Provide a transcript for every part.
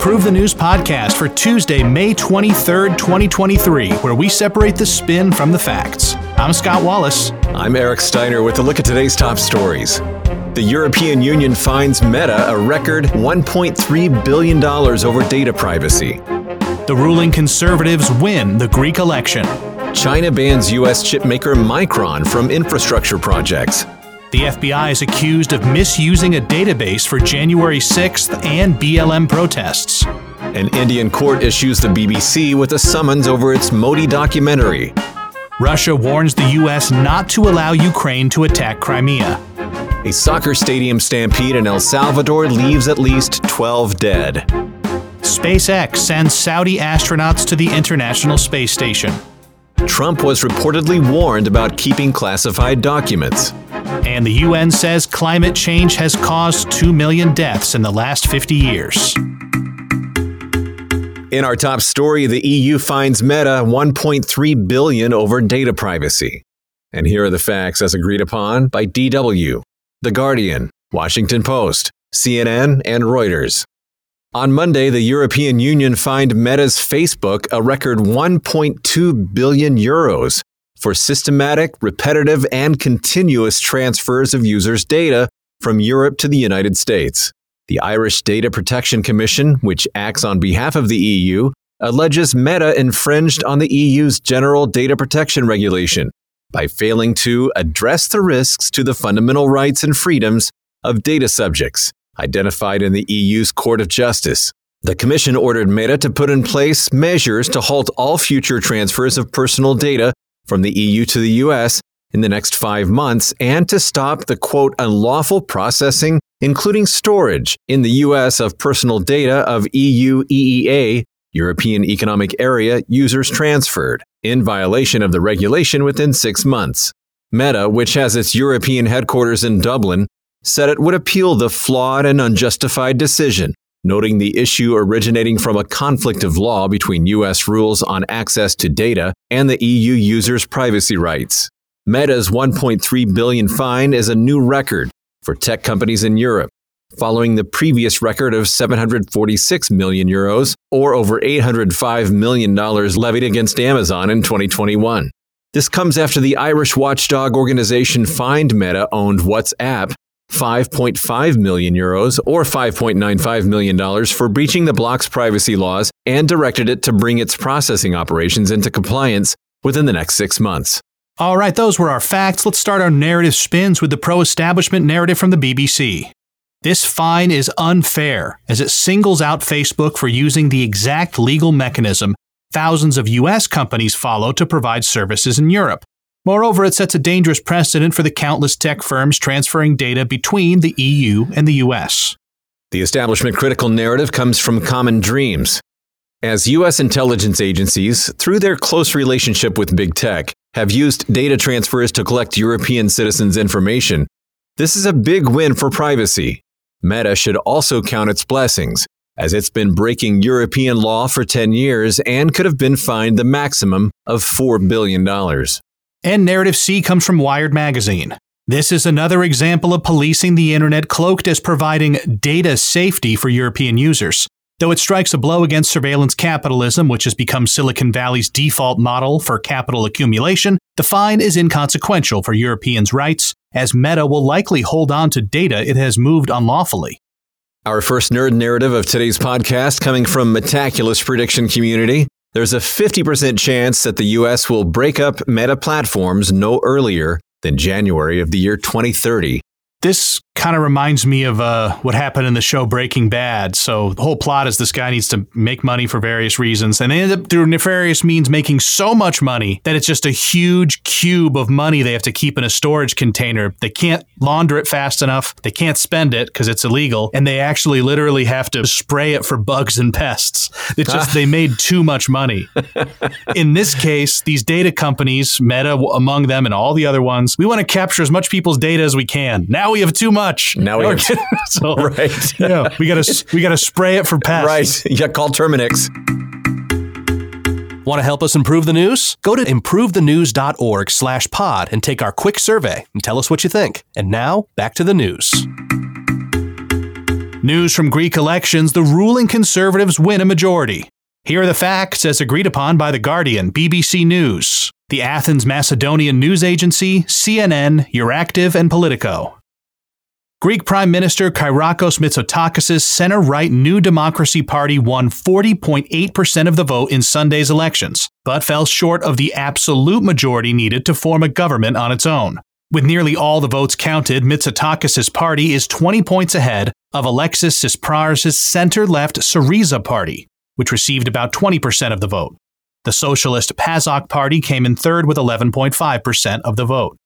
Improve the News podcast for Tuesday, May 23rd, 2023, where we separate the spin from the facts. I'm Scott Wallace. I'm Eric Steiner with a look at today's top stories. The European Union fines Meta a record $1.3 billion over data privacy. The ruling conservatives win the Greek election. China bans U.S. chipmaker Micron from infrastructure projects. The FBI is accused of misusing a database for January 6th and BLM protests. An Indian court issues the BBC with a summons over its Modi documentary. Russia warns the U.S. not to allow Ukraine to attack Crimea. A soccer stadium stampede in El Salvador leaves at least 12 dead. SpaceX sends Saudi astronauts to the International Space Station. Trump was reportedly warned about keeping classified documents. And the UN says climate change has caused 2 million deaths in the last 50 years. In our top story, the EU fines Meta 1.3 billion over data privacy. And here are the facts as agreed upon by DW, The Guardian, Washington Post, CNN, and Reuters. On Monday, the European Union fined Meta's Facebook a record 1.2 billion euros for systematic, repetitive, and continuous transfers of users' data from Europe to the United States. The Irish Data Protection Commission, which acts on behalf of the EU, alleges Meta infringed on the EU's General Data Protection Regulation by failing to address the risks to the fundamental rights and freedoms of data subjects identified in the EU's Court of Justice. The Commission ordered Meta to put in place measures to halt all future transfers of personal data from the EU to the US in the next five months and to stop the quote unlawful processing, including storage in the US of personal data of EU EEA, European Economic Area, users transferred, in violation of the regulation within six months. Meta, which has its European headquarters in Dublin, said it would appeal the flawed and unjustified decision, noting the issue originating from a conflict of law between U.S. rules on access to data and the EU users' privacy rights. Meta's 1.3 billion fine is a new record for tech companies in Europe, following the previous record of 746 million euros or over 805 million dollars levied against Amazon in 2021. This comes after the Irish watchdog organization fined Meta owned WhatsApp 5.5 million euros or 5.95 million dollars for breaching the bloc's privacy laws and directed it to bring its processing operations into compliance within the next 6 months. All right, those were our facts. Let's start our narrative spins with the pro establishment narrative from the BBC. This fine is unfair as it singles out Facebook for using the exact legal mechanism thousands of US companies follow to provide services in Europe. Moreover, it sets a dangerous precedent for the countless tech firms transferring data between the EU and the US. The establishment critical narrative comes from Common Dreams. As U.S. intelligence agencies, through their close relationship with big tech, have used data transfers to collect European citizens' information, this is a big win for privacy. Meta should also count its blessings, as it's been breaking European law for 10 years and could have been fined the maximum of $4 billion. And Narrative C comes from Wired Magazine. This is another example of policing the internet cloaked as providing data safety for European users. Though it strikes a blow against surveillance capitalism, which has become Silicon Valley's default model for capital accumulation, the fine is inconsequential for Europeans' rights, as Meta will likely hold on to data it has moved unlawfully. Our first nerd narrative of today's podcast coming from Metaculus Prediction Community. There's a 50% chance that the US will break up Meta platforms no earlier than January of the year 2030. This kind of reminds me of uh, what happened in the show Breaking Bad. So the whole plot is this guy needs to make money for various reasons, and they end up through nefarious means making so much money that it's just a huge cube of money they have to keep in a storage container. They can't launder it fast enough. They can't spend it because it's illegal, and they actually literally have to spray it for bugs and pests. It's just they made too much money. in this case, these data companies, Meta among them, and all the other ones, we want to capture as much people's data as we can. Now we have too much. Now we have, so, right. yeah, we got to we got to spray it for pests. Right. Yeah. got call Terminix. Want to help us improve the news? Go to improvethenews.org slash pod and take our quick survey and tell us what you think. And now, back to the news. News from Greek elections the ruling conservatives win a majority. Here are the facts as agreed upon by The Guardian, BBC News, the Athens Macedonian News Agency, CNN, Euractiv, and Politico. Greek Prime Minister Kyriakos Mitsotakis' center right New Democracy Party won 40.8% of the vote in Sunday's elections, but fell short of the absolute majority needed to form a government on its own. With nearly all the votes counted, Mitsotakis' party is 20 points ahead of Alexis Tsipras' center left Syriza party, which received about 20% of the vote. The socialist PASOK party came in third with 11.5% of the vote.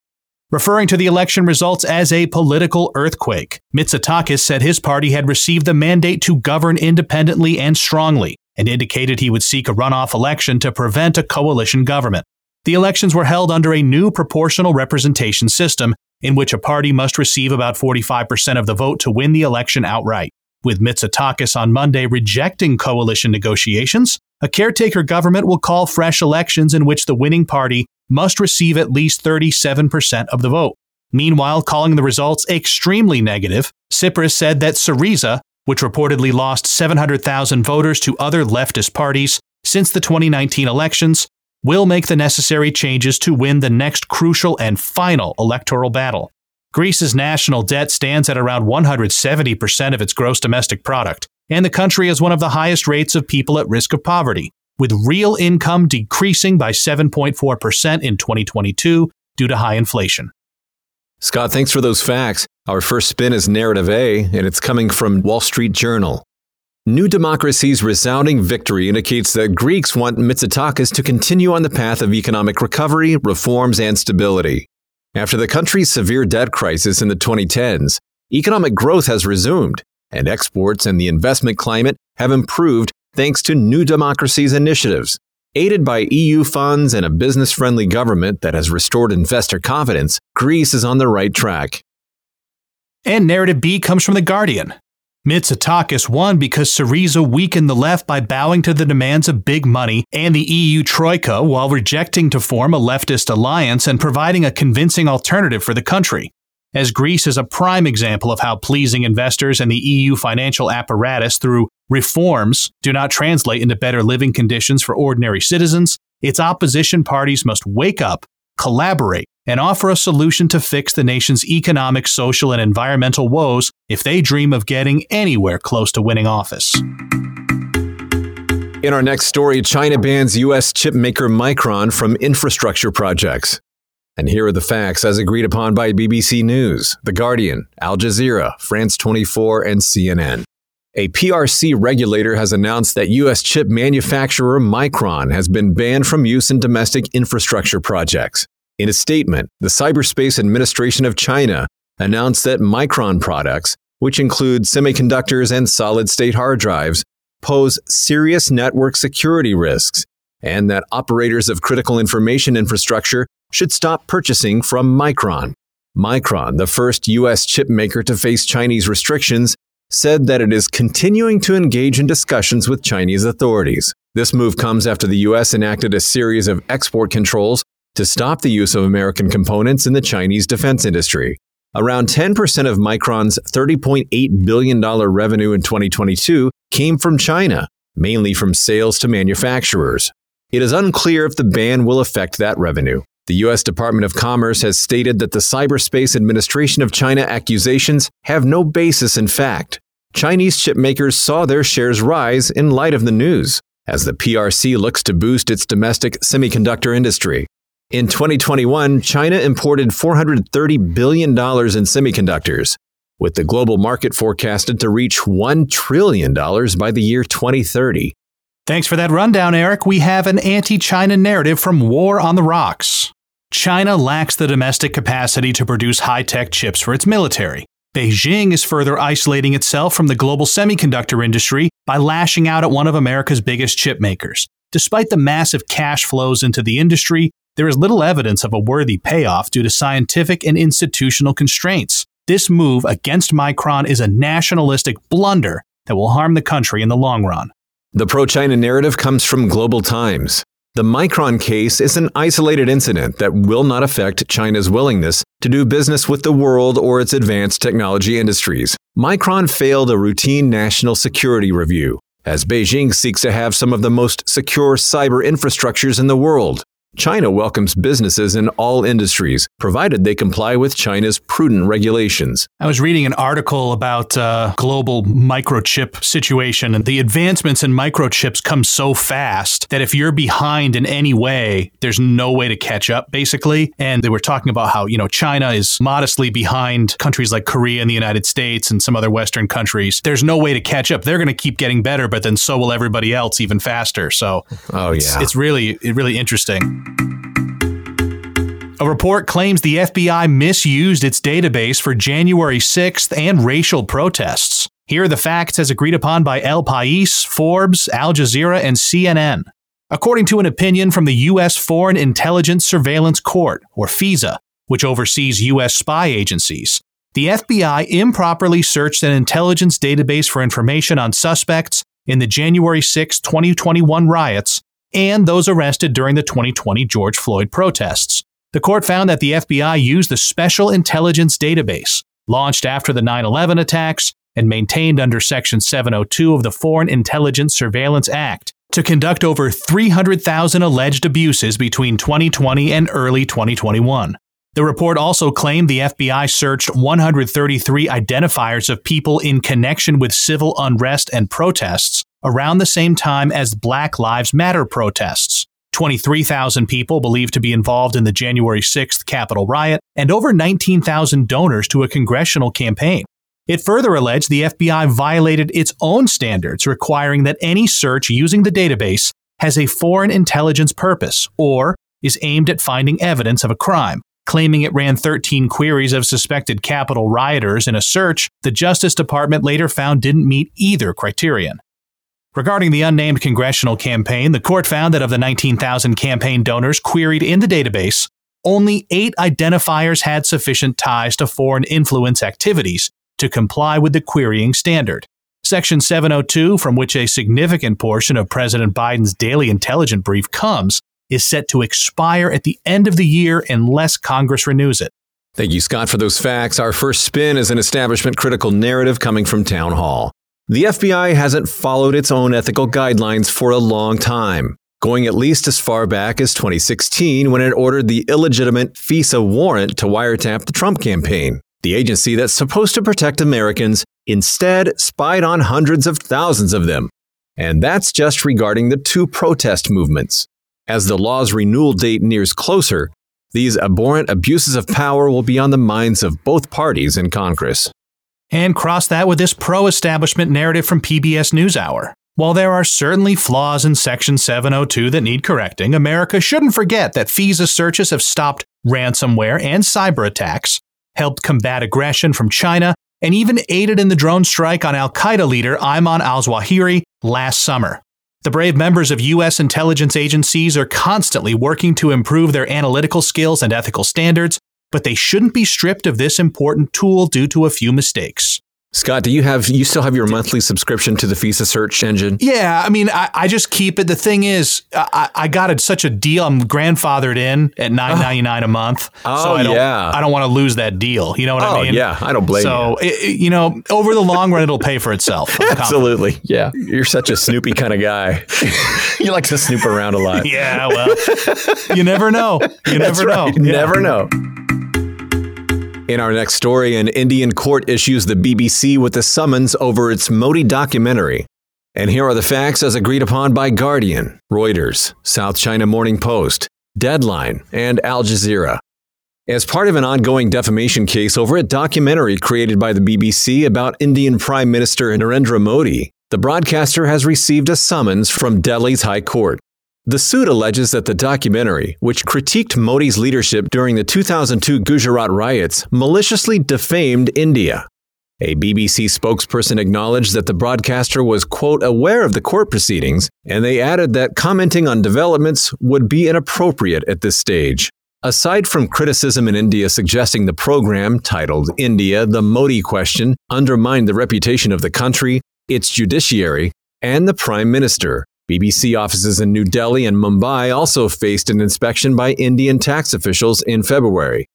Referring to the election results as a political earthquake, Mitsotakis said his party had received the mandate to govern independently and strongly, and indicated he would seek a runoff election to prevent a coalition government. The elections were held under a new proportional representation system in which a party must receive about 45% of the vote to win the election outright. With Mitsotakis on Monday rejecting coalition negotiations, a caretaker government will call fresh elections in which the winning party must receive at least 37% of the vote. Meanwhile, calling the results extremely negative, Tsipras said that Syriza, which reportedly lost 700,000 voters to other leftist parties since the 2019 elections, will make the necessary changes to win the next crucial and final electoral battle. Greece's national debt stands at around 170% of its gross domestic product, and the country has one of the highest rates of people at risk of poverty, with real income decreasing by 7.4% in 2022 due to high inflation. Scott, thanks for those facts. Our first spin is Narrative A, and it's coming from Wall Street Journal. New Democracy's resounding victory indicates that Greeks want Mitsotakis to continue on the path of economic recovery, reforms, and stability. After the country's severe debt crisis in the 2010s, economic growth has resumed, and exports and the investment climate have improved thanks to New Democracy's initiatives. Aided by EU funds and a business friendly government that has restored investor confidence, Greece is on the right track. And narrative B comes from The Guardian. Mitsotakis won because Syriza weakened the left by bowing to the demands of big money and the EU troika while rejecting to form a leftist alliance and providing a convincing alternative for the country. As Greece is a prime example of how pleasing investors and the EU financial apparatus through reforms do not translate into better living conditions for ordinary citizens, its opposition parties must wake up, collaborate, and offer a solution to fix the nation's economic, social, and environmental woes if they dream of getting anywhere close to winning office. In our next story, China bans U.S. chip maker Micron from infrastructure projects. And here are the facts as agreed upon by BBC News, The Guardian, Al Jazeera, France 24, and CNN. A PRC regulator has announced that U.S. chip manufacturer Micron has been banned from use in domestic infrastructure projects. In a statement, the Cyberspace Administration of China announced that Micron products, which include semiconductors and solid state hard drives, pose serious network security risks, and that operators of critical information infrastructure should stop purchasing from Micron. Micron, the first U.S. chip maker to face Chinese restrictions, said that it is continuing to engage in discussions with Chinese authorities. This move comes after the U.S. enacted a series of export controls to stop the use of American components in the Chinese defense industry. Around 10% of Micron's $30.8 billion revenue in 2022 came from China, mainly from sales to manufacturers. It is unclear if the ban will affect that revenue. The U.S. Department of Commerce has stated that the Cyberspace Administration of China accusations have no basis in fact. Chinese chipmakers saw their shares rise in light of the news, as the PRC looks to boost its domestic semiconductor industry. In 2021, China imported $430 billion in semiconductors, with the global market forecasted to reach $1 trillion by the year 2030. Thanks for that rundown, Eric. We have an anti China narrative from War on the Rocks. China lacks the domestic capacity to produce high tech chips for its military. Beijing is further isolating itself from the global semiconductor industry by lashing out at one of America's biggest chip makers. Despite the massive cash flows into the industry, there is little evidence of a worthy payoff due to scientific and institutional constraints. This move against Micron is a nationalistic blunder that will harm the country in the long run. The pro China narrative comes from Global Times. The Micron case is an isolated incident that will not affect China's willingness to do business with the world or its advanced technology industries. Micron failed a routine national security review as Beijing seeks to have some of the most secure cyber infrastructures in the world. China welcomes businesses in all industries, provided they comply with China's prudent regulations. I was reading an article about uh, global microchip situation, and the advancements in microchips come so fast that if you're behind in any way, there's no way to catch up, basically. And they were talking about how you know China is modestly behind countries like Korea and the United States and some other Western countries. There's no way to catch up. They're going to keep getting better, but then so will everybody else even faster. So, oh yeah, it's, it's really really interesting. A report claims the FBI misused its database for January 6th and racial protests. Here are the facts as agreed upon by El País, Forbes, Al Jazeera, and CNN. According to an opinion from the U.S. Foreign Intelligence Surveillance Court, or FISA, which oversees U.S. spy agencies, the FBI improperly searched an intelligence database for information on suspects in the January 6, 2021 riots and those arrested during the 2020 George Floyd protests. The court found that the FBI used the Special Intelligence Database, launched after the 9 11 attacks and maintained under Section 702 of the Foreign Intelligence Surveillance Act, to conduct over 300,000 alleged abuses between 2020 and early 2021. The report also claimed the FBI searched 133 identifiers of people in connection with civil unrest and protests around the same time as Black Lives Matter protests. 23,000 people believed to be involved in the January 6th Capitol riot, and over 19,000 donors to a congressional campaign. It further alleged the FBI violated its own standards, requiring that any search using the database has a foreign intelligence purpose or is aimed at finding evidence of a crime. Claiming it ran 13 queries of suspected Capitol rioters in a search, the Justice Department later found didn't meet either criterion. Regarding the unnamed congressional campaign, the court found that of the 19,000 campaign donors queried in the database, only eight identifiers had sufficient ties to foreign influence activities to comply with the querying standard. Section 702, from which a significant portion of President Biden's daily intelligence brief comes, is set to expire at the end of the year unless Congress renews it. Thank you, Scott, for those facts. Our first spin is an establishment critical narrative coming from Town Hall. The FBI hasn't followed its own ethical guidelines for a long time, going at least as far back as 2016 when it ordered the illegitimate FISA warrant to wiretap the Trump campaign. The agency that's supposed to protect Americans instead spied on hundreds of thousands of them. And that's just regarding the two protest movements. As the law's renewal date nears closer, these abhorrent abuses of power will be on the minds of both parties in Congress and cross that with this pro establishment narrative from PBS NewsHour. While there are certainly flaws in Section 702 that need correcting, America shouldn't forget that FISA searches have stopped ransomware and cyber attacks, helped combat aggression from China, and even aided in the drone strike on Al Qaeda leader Ayman al Zawahiri last summer. The brave members of U.S. intelligence agencies are constantly working to improve their analytical skills and ethical standards, but they shouldn't be stripped of this important tool due to a few mistakes. Scott, do you have you still have your monthly subscription to the FISA search engine? Yeah, I mean, I, I just keep it. The thing is, I, I got it such a deal. I'm grandfathered in at nine oh. ninety nine a month. Oh so I don't, yeah, I don't want to lose that deal. You know what oh, I mean? Yeah, I don't blame so, you. So you know, over the long run, it'll pay for itself. Absolutely. Yeah, you're such a snoopy kind of guy. you like to snoop around a lot. Yeah, well, you never know. You never know. You yeah. never know. In our next story, an Indian court issues the BBC with a summons over its Modi documentary. And here are the facts as agreed upon by Guardian, Reuters, South China Morning Post, Deadline, and Al Jazeera. As part of an ongoing defamation case over a documentary created by the BBC about Indian Prime Minister Narendra Modi, the broadcaster has received a summons from Delhi's High Court. The suit alleges that the documentary, which critiqued Modi's leadership during the 2002 Gujarat riots, maliciously defamed India. A BBC spokesperson acknowledged that the broadcaster was, quote, aware of the court proceedings, and they added that commenting on developments would be inappropriate at this stage. Aside from criticism in India suggesting the program, titled India, the Modi Question, undermined the reputation of the country, its judiciary, and the Prime Minister, BBC offices in New Delhi and Mumbai also faced an inspection by Indian tax officials in February.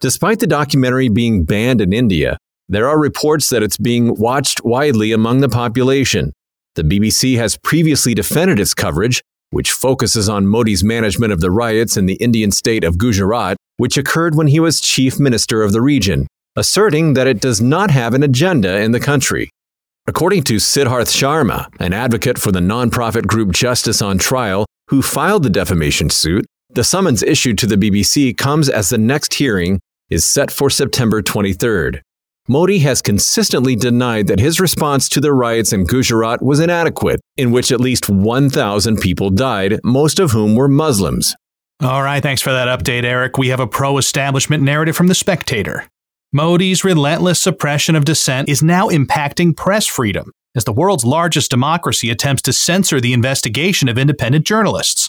Despite the documentary being banned in India, there are reports that it's being watched widely among the population. The BBC has previously defended its coverage, which focuses on Modi's management of the riots in the Indian state of Gujarat, which occurred when he was chief minister of the region, asserting that it does not have an agenda in the country. According to Siddharth Sharma, an advocate for the nonprofit group Justice on Trial, who filed the defamation suit, the summons issued to the BBC comes as the next hearing is set for September 23rd. Modi has consistently denied that his response to the riots in Gujarat was inadequate, in which at least 1,000 people died, most of whom were Muslims. All right, thanks for that update, Eric. We have a pro establishment narrative from The Spectator. Modi's relentless suppression of dissent is now impacting press freedom as the world's largest democracy attempts to censor the investigation of independent journalists.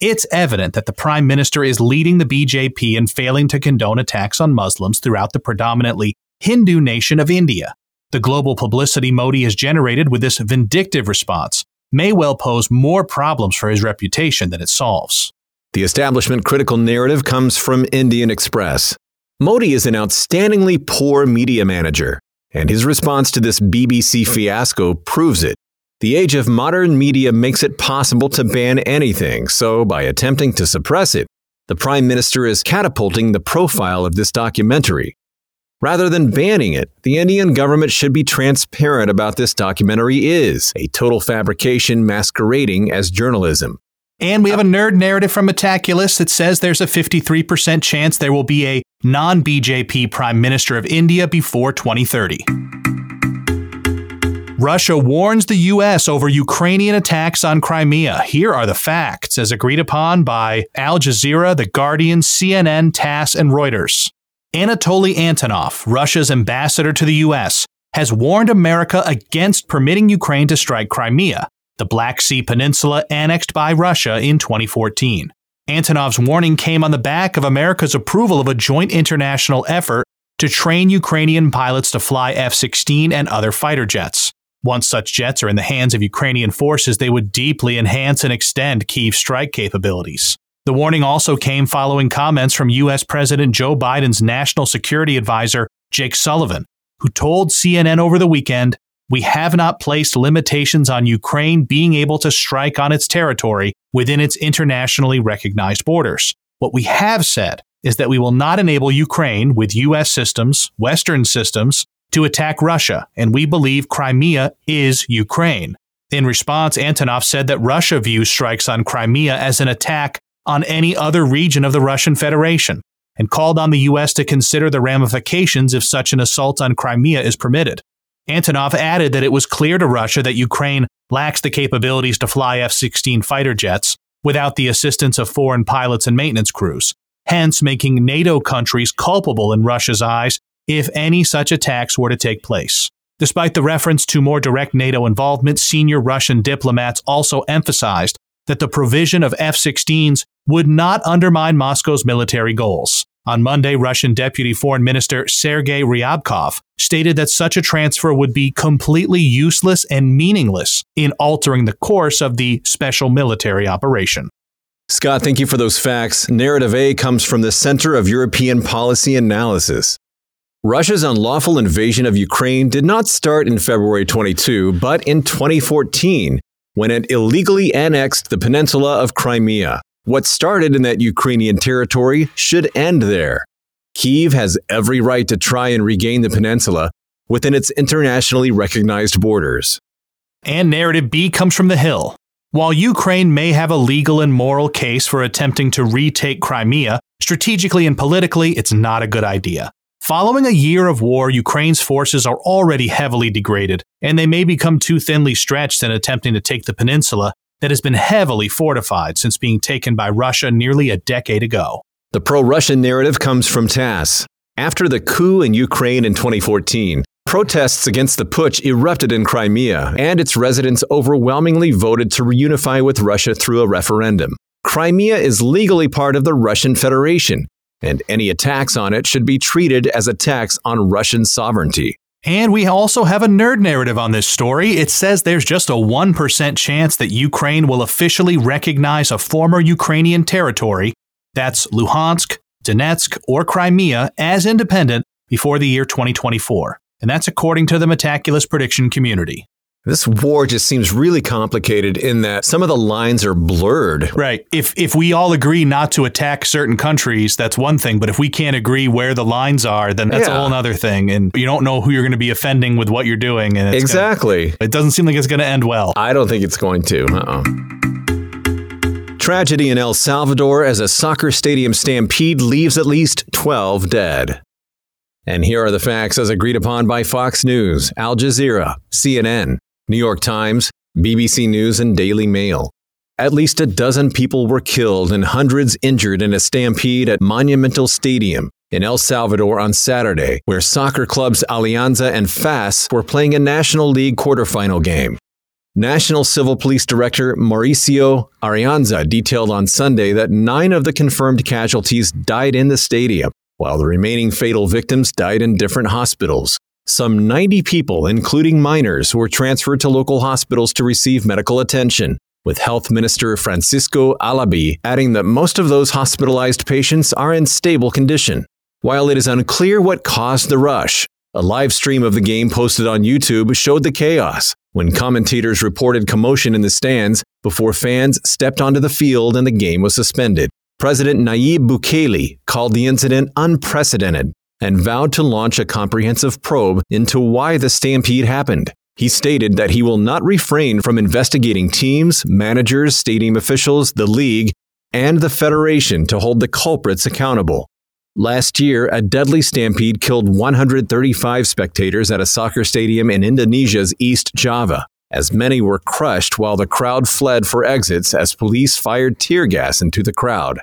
It's evident that the Prime Minister is leading the BJP in failing to condone attacks on Muslims throughout the predominantly Hindu nation of India. The global publicity Modi has generated with this vindictive response may well pose more problems for his reputation than it solves. The establishment critical narrative comes from Indian Express. Modi is an outstandingly poor media manager, and his response to this BBC fiasco proves it. The age of modern media makes it possible to ban anything, so by attempting to suppress it, the Prime Minister is catapulting the profile of this documentary. Rather than banning it, the Indian government should be transparent about this documentary is a total fabrication masquerading as journalism. And we have a nerd narrative from Metaculus that says there's a 53% chance there will be a non BJP Prime Minister of India before 2030. Russia warns the U.S. over Ukrainian attacks on Crimea. Here are the facts, as agreed upon by Al Jazeera, The Guardian, CNN, TASS, and Reuters. Anatoly Antonov, Russia's ambassador to the U.S., has warned America against permitting Ukraine to strike Crimea, the Black Sea Peninsula annexed by Russia in 2014. Antonov's warning came on the back of America's approval of a joint international effort to train Ukrainian pilots to fly F 16 and other fighter jets. Once such jets are in the hands of Ukrainian forces, they would deeply enhance and extend Kyiv's strike capabilities. The warning also came following comments from U.S. President Joe Biden's national security advisor, Jake Sullivan, who told CNN over the weekend, We have not placed limitations on Ukraine being able to strike on its territory within its internationally recognized borders. What we have said is that we will not enable Ukraine with U.S. systems, Western systems, to attack Russia, and we believe Crimea is Ukraine. In response, Antonov said that Russia views strikes on Crimea as an attack on any other region of the Russian Federation and called on the U.S. to consider the ramifications if such an assault on Crimea is permitted. Antonov added that it was clear to Russia that Ukraine lacks the capabilities to fly F 16 fighter jets without the assistance of foreign pilots and maintenance crews, hence making NATO countries culpable in Russia's eyes if any such attacks were to take place. Despite the reference to more direct NATO involvement, senior Russian diplomats also emphasized that the provision of F 16s would not undermine Moscow's military goals. On Monday, Russian Deputy Foreign Minister Sergei Ryabkov stated that such a transfer would be completely useless and meaningless in altering the course of the special military operation. Scott, thank you for those facts. Narrative A comes from the Center of European Policy Analysis. Russia's unlawful invasion of Ukraine did not start in February 22, but in 2014 when it illegally annexed the peninsula of Crimea. What started in that Ukrainian territory should end there. Kiev has every right to try and regain the peninsula within its internationally recognized borders. And narrative B comes from the Hill. While Ukraine may have a legal and moral case for attempting to retake Crimea, strategically and politically, it's not a good idea. Following a year of war, Ukraine's forces are already heavily degraded, and they may become too thinly stretched in attempting to take the peninsula that has been heavily fortified since being taken by Russia nearly a decade ago. The pro Russian narrative comes from TASS. After the coup in Ukraine in 2014, protests against the putsch erupted in Crimea, and its residents overwhelmingly voted to reunify with Russia through a referendum. Crimea is legally part of the Russian Federation, and any attacks on it should be treated as attacks on Russian sovereignty. And we also have a nerd narrative on this story. It says there's just a 1% chance that Ukraine will officially recognize a former Ukrainian territory. That's Luhansk, Donetsk, or Crimea as independent before the year 2024. And that's according to the Metaculus prediction community. This war just seems really complicated in that some of the lines are blurred. Right. If if we all agree not to attack certain countries, that's one thing. But if we can't agree where the lines are, then that's Yeah. a whole other thing. And you don't know who you're going to be offending with what you're doing. And it's gonna- Exactly. it doesn't seem like it's going to end well. I don't think it's going to. Uh-uh. Tragedy in El Salvador as a soccer stadium stampede leaves at least 12 dead. And here are the facts as agreed upon by Fox News, Al Jazeera, CNN, New York Times, BBC News, and Daily Mail. At least a dozen people were killed and hundreds injured in a stampede at Monumental Stadium in El Salvador on Saturday, where soccer clubs Alianza and FAS were playing a National League quarterfinal game. National Civil Police Director Mauricio Arriaza detailed on Sunday that nine of the confirmed casualties died in the stadium, while the remaining fatal victims died in different hospitals. Some 90 people, including minors, were transferred to local hospitals to receive medical attention, with Health Minister Francisco Alabi adding that most of those hospitalized patients are in stable condition. While it is unclear what caused the rush, a live stream of the game posted on YouTube showed the chaos when commentators reported commotion in the stands before fans stepped onto the field and the game was suspended. President Nayib Bukele called the incident unprecedented and vowed to launch a comprehensive probe into why the stampede happened. He stated that he will not refrain from investigating teams, managers, stadium officials, the league, and the federation to hold the culprits accountable. Last year, a deadly stampede killed 135 spectators at a soccer stadium in Indonesia's East Java, as many were crushed while the crowd fled for exits as police fired tear gas into the crowd.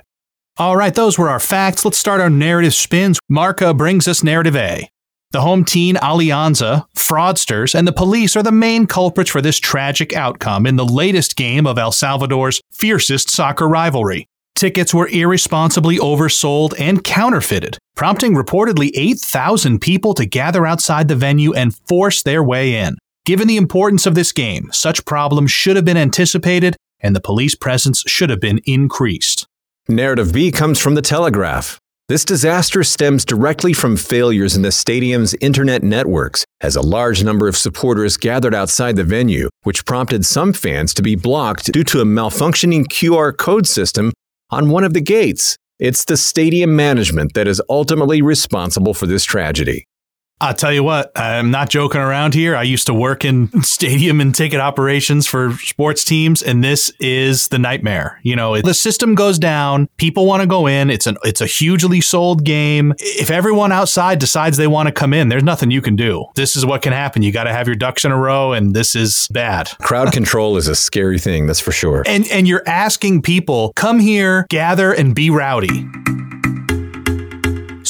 All right, those were our facts. Let's start our narrative spins. Marca brings us narrative A. The home team, Alianza, fraudsters, and the police are the main culprits for this tragic outcome in the latest game of El Salvador's fiercest soccer rivalry. Tickets were irresponsibly oversold and counterfeited, prompting reportedly 8,000 people to gather outside the venue and force their way in. Given the importance of this game, such problems should have been anticipated and the police presence should have been increased. Narrative B comes from the Telegraph. This disaster stems directly from failures in the stadium's internet networks, as a large number of supporters gathered outside the venue, which prompted some fans to be blocked due to a malfunctioning QR code system on one of the gates. It's the stadium management that is ultimately responsible for this tragedy. I'll tell you what, I'm not joking around here. I used to work in stadium and ticket operations for sports teams, and this is the nightmare. You know, the system goes down, people want to go in. It's an it's a hugely sold game. If everyone outside decides they want to come in, there's nothing you can do. This is what can happen. You got to have your ducks in a row, and this is bad. Crowd control is a scary thing, that's for sure. And and you're asking people, come here, gather, and be rowdy.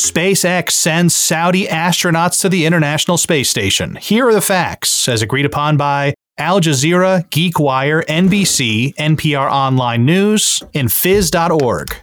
SpaceX sends Saudi astronauts to the International Space Station. Here are the facts, as agreed upon by Al Jazeera, GeekWire, NBC, NPR Online News, and Phys.org.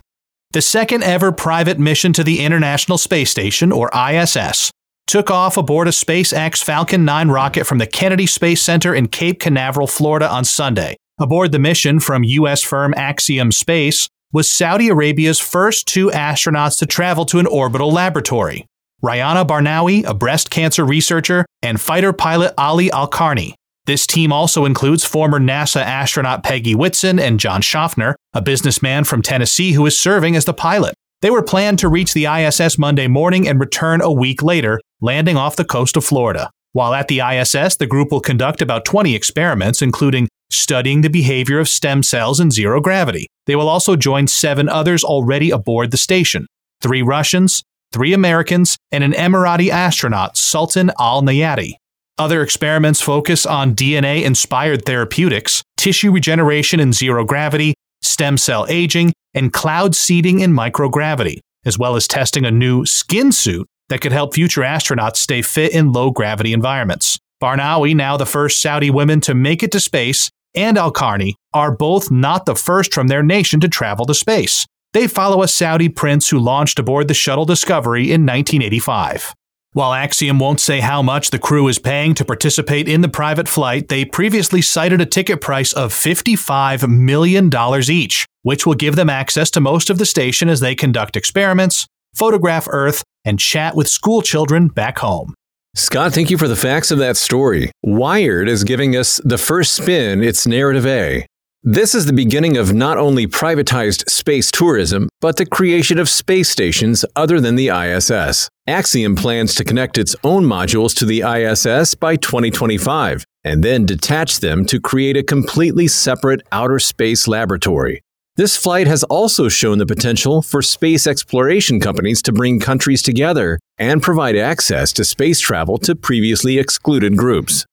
The second ever private mission to the International Space Station, or ISS, took off aboard a SpaceX Falcon 9 rocket from the Kennedy Space Center in Cape Canaveral, Florida on Sunday. Aboard the mission from U.S. firm Axiom Space was Saudi Arabia's first two astronauts to travel to an orbital laboratory Rayana Barnawi, a breast cancer researcher, and fighter pilot Ali Al Karni. This team also includes former NASA astronaut Peggy Whitson and John Shoffner, a businessman from Tennessee who is serving as the pilot. They were planned to reach the ISS Monday morning and return a week later, landing off the coast of Florida. While at the ISS, the group will conduct about 20 experiments, including studying the behavior of stem cells in zero gravity. They will also join seven others already aboard the station three Russians, three Americans, and an Emirati astronaut, Sultan Al Neyadi. Other experiments focus on DNA inspired therapeutics, tissue regeneration in zero gravity, stem cell aging, and cloud seeding in microgravity, as well as testing a new skin suit that could help future astronauts stay fit in low gravity environments. Barnawi, now the first Saudi women to make it to space, and Al Karni are both not the first from their nation to travel to space. They follow a Saudi prince who launched aboard the shuttle Discovery in 1985. While Axiom won't say how much the crew is paying to participate in the private flight, they previously cited a ticket price of $55 million each, which will give them access to most of the station as they conduct experiments, photograph Earth, and chat with school children back home. Scott, thank you for the facts of that story. Wired is giving us the first spin, it's narrative A. This is the beginning of not only privatized space tourism, but the creation of space stations other than the ISS. Axiom plans to connect its own modules to the ISS by 2025 and then detach them to create a completely separate outer space laboratory. This flight has also shown the potential for space exploration companies to bring countries together and provide access to space travel to previously excluded groups.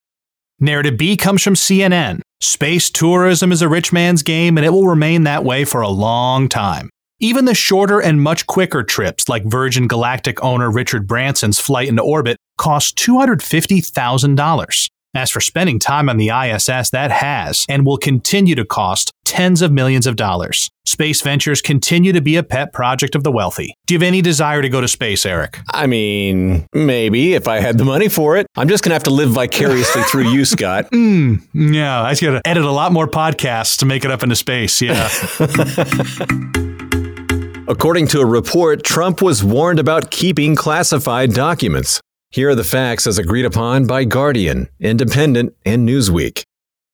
Narrative B comes from CNN. Space tourism is a rich man's game, and it will remain that way for a long time. Even the shorter and much quicker trips, like Virgin Galactic owner Richard Branson's flight into orbit, cost $250,000. As for spending time on the ISS, that has and will continue to cost tens of millions of dollars. Space ventures continue to be a pet project of the wealthy. Do you have any desire to go to space, Eric? I mean, maybe if I had the money for it. I'm just going to have to live vicariously through you, Scott. Mm, yeah, I just got to edit a lot more podcasts to make it up into space. Yeah. According to a report, Trump was warned about keeping classified documents. Here are the facts as agreed upon by Guardian, Independent, and Newsweek.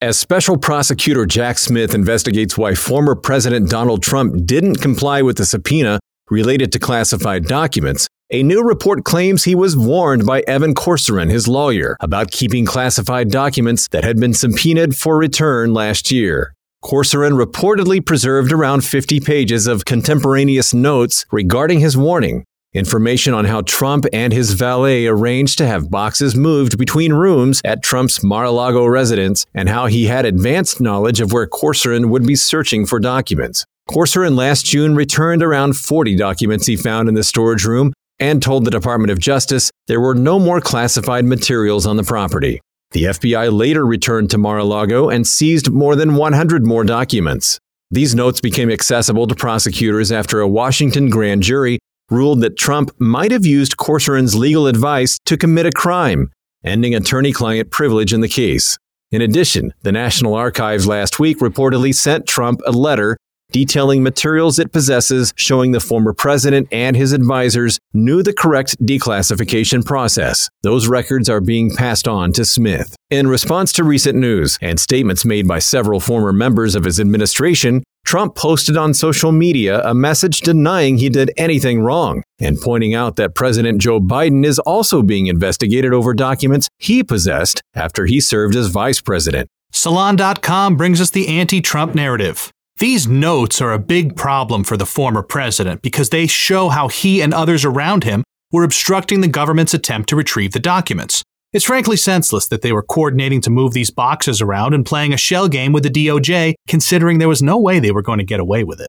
As Special Prosecutor Jack Smith investigates why former President Donald Trump didn't comply with the subpoena related to classified documents, a new report claims he was warned by Evan Corcoran, his lawyer, about keeping classified documents that had been subpoenaed for return last year. Corcoran reportedly preserved around 50 pages of contemporaneous notes regarding his warning, Information on how Trump and his valet arranged to have boxes moved between rooms at Trump's Mar a Lago residence, and how he had advanced knowledge of where Corcoran would be searching for documents. Corcoran last June returned around 40 documents he found in the storage room and told the Department of Justice there were no more classified materials on the property. The FBI later returned to Mar a Lago and seized more than 100 more documents. These notes became accessible to prosecutors after a Washington grand jury ruled that Trump might have used Corcoran's legal advice to commit a crime, ending attorney client privilege in the case. In addition, the National Archives last week reportedly sent Trump a letter detailing materials it possesses showing the former president and his advisors knew the correct declassification process. Those records are being passed on to Smith. In response to recent news and statements made by several former members of his administration, Trump posted on social media a message denying he did anything wrong and pointing out that President Joe Biden is also being investigated over documents he possessed after he served as vice president. Salon.com brings us the anti Trump narrative. These notes are a big problem for the former president because they show how he and others around him were obstructing the government's attempt to retrieve the documents. It's frankly senseless that they were coordinating to move these boxes around and playing a shell game with the DOJ, considering there was no way they were going to get away with it.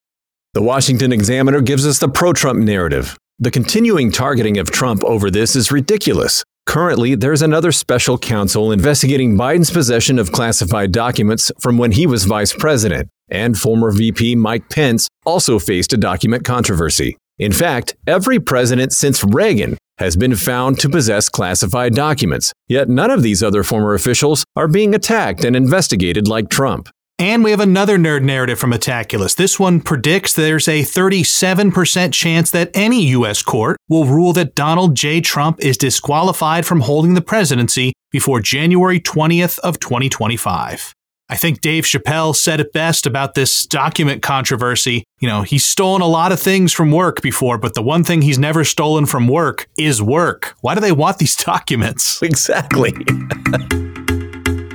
The Washington Examiner gives us the pro Trump narrative. The continuing targeting of Trump over this is ridiculous. Currently, there's another special counsel investigating Biden's possession of classified documents from when he was vice president, and former VP Mike Pence also faced a document controversy. In fact, every president since Reagan has been found to possess classified documents, yet none of these other former officials are being attacked and investigated like Trump. And we have another nerd narrative from Metaculus. This one predicts there's a 37% chance that any U.S. court will rule that Donald J. Trump is disqualified from holding the presidency before January 20th of 2025. I think Dave Chappelle said it best about this document controversy. You know, he's stolen a lot of things from work before, but the one thing he's never stolen from work is work. Why do they want these documents? Exactly.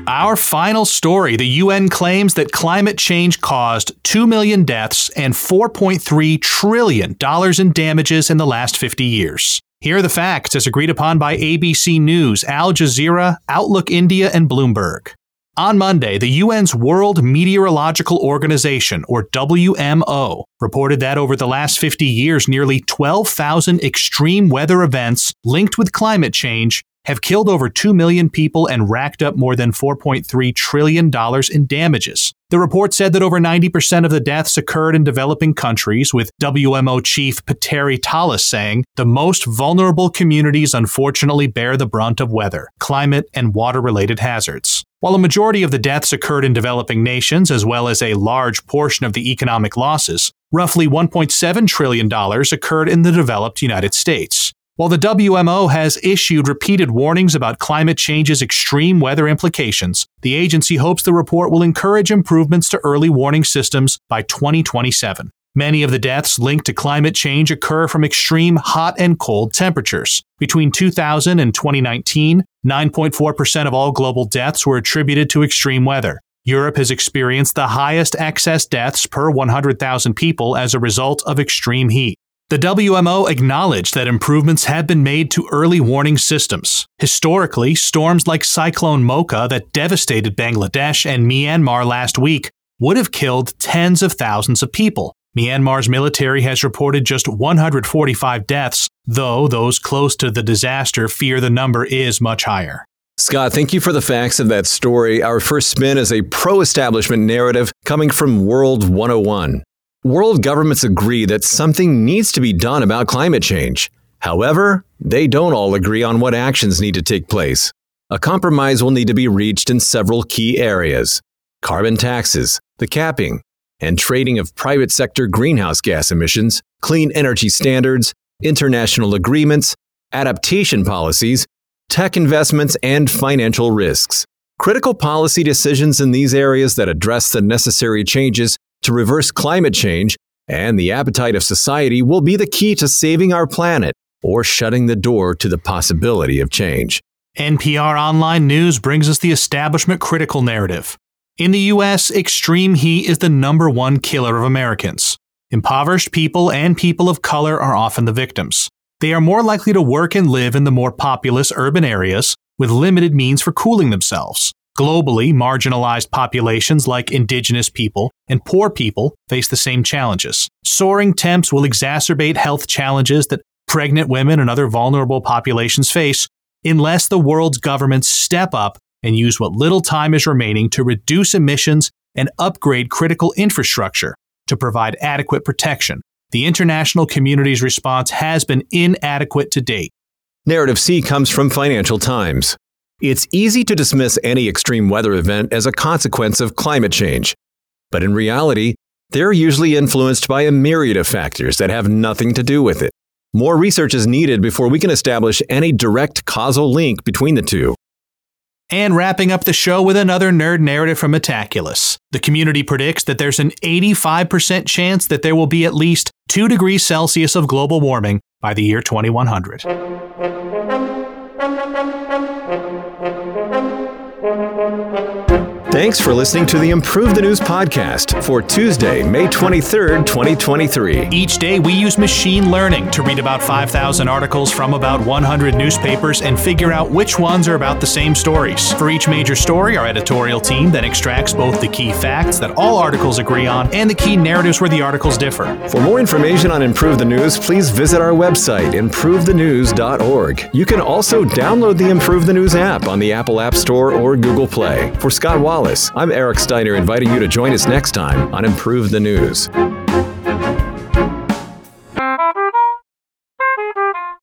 Our final story the UN claims that climate change caused 2 million deaths and $4.3 trillion in damages in the last 50 years. Here are the facts as agreed upon by ABC News, Al Jazeera, Outlook India, and Bloomberg. On Monday, the UN's World Meteorological Organization, or WMO, reported that over the last 50 years, nearly 12,000 extreme weather events linked with climate change have killed over 2 million people and racked up more than $4.3 trillion in damages. The report said that over 90% of the deaths occurred in developing countries, with WMO chief Petteri Taalas saying the most vulnerable communities unfortunately bear the brunt of weather, climate, and water related hazards. While a majority of the deaths occurred in developing nations, as well as a large portion of the economic losses, roughly $1.7 trillion occurred in the developed United States. While the WMO has issued repeated warnings about climate change's extreme weather implications, the agency hopes the report will encourage improvements to early warning systems by 2027. Many of the deaths linked to climate change occur from extreme hot and cold temperatures. Between 2000 and 2019, 9.4% of all global deaths were attributed to extreme weather. Europe has experienced the highest excess deaths per 100,000 people as a result of extreme heat. The WMO acknowledged that improvements have been made to early warning systems. Historically, storms like Cyclone Mocha that devastated Bangladesh and Myanmar last week would have killed tens of thousands of people. Myanmar's military has reported just 145 deaths, though those close to the disaster fear the number is much higher. Scott, thank you for the facts of that story. Our first spin is a pro establishment narrative coming from World 101. World governments agree that something needs to be done about climate change. However, they don't all agree on what actions need to take place. A compromise will need to be reached in several key areas carbon taxes, the capping and trading of private sector greenhouse gas emissions, clean energy standards, international agreements, adaptation policies, tech investments, and financial risks. Critical policy decisions in these areas that address the necessary changes to reverse climate change and the appetite of society will be the key to saving our planet or shutting the door to the possibility of change. NPR Online News brings us the establishment critical narrative. In the U.S., extreme heat is the number one killer of Americans. Impoverished people and people of color are often the victims. They are more likely to work and live in the more populous urban areas with limited means for cooling themselves. Globally, marginalized populations like indigenous people and poor people face the same challenges. Soaring temps will exacerbate health challenges that pregnant women and other vulnerable populations face unless the world's governments step up and use what little time is remaining to reduce emissions and upgrade critical infrastructure to provide adequate protection. The international community's response has been inadequate to date. Narrative C comes from Financial Times. It's easy to dismiss any extreme weather event as a consequence of climate change. But in reality, they're usually influenced by a myriad of factors that have nothing to do with it. More research is needed before we can establish any direct causal link between the two. And wrapping up the show with another nerd narrative from Metaculus. The community predicts that there's an 85% chance that there will be at least 2 degrees Celsius of global warming by the year 2100. Thank you. Thanks for listening to the Improve the News podcast for Tuesday, May 23rd, 2023. Each day, we use machine learning to read about 5,000 articles from about 100 newspapers and figure out which ones are about the same stories. For each major story, our editorial team then extracts both the key facts that all articles agree on and the key narratives where the articles differ. For more information on Improve the News, please visit our website, improvethenews.org. You can also download the Improve the News app on the Apple App Store or Google Play. For Scott Wallace, I'm Eric Steiner inviting you to join us next time on Improve the News.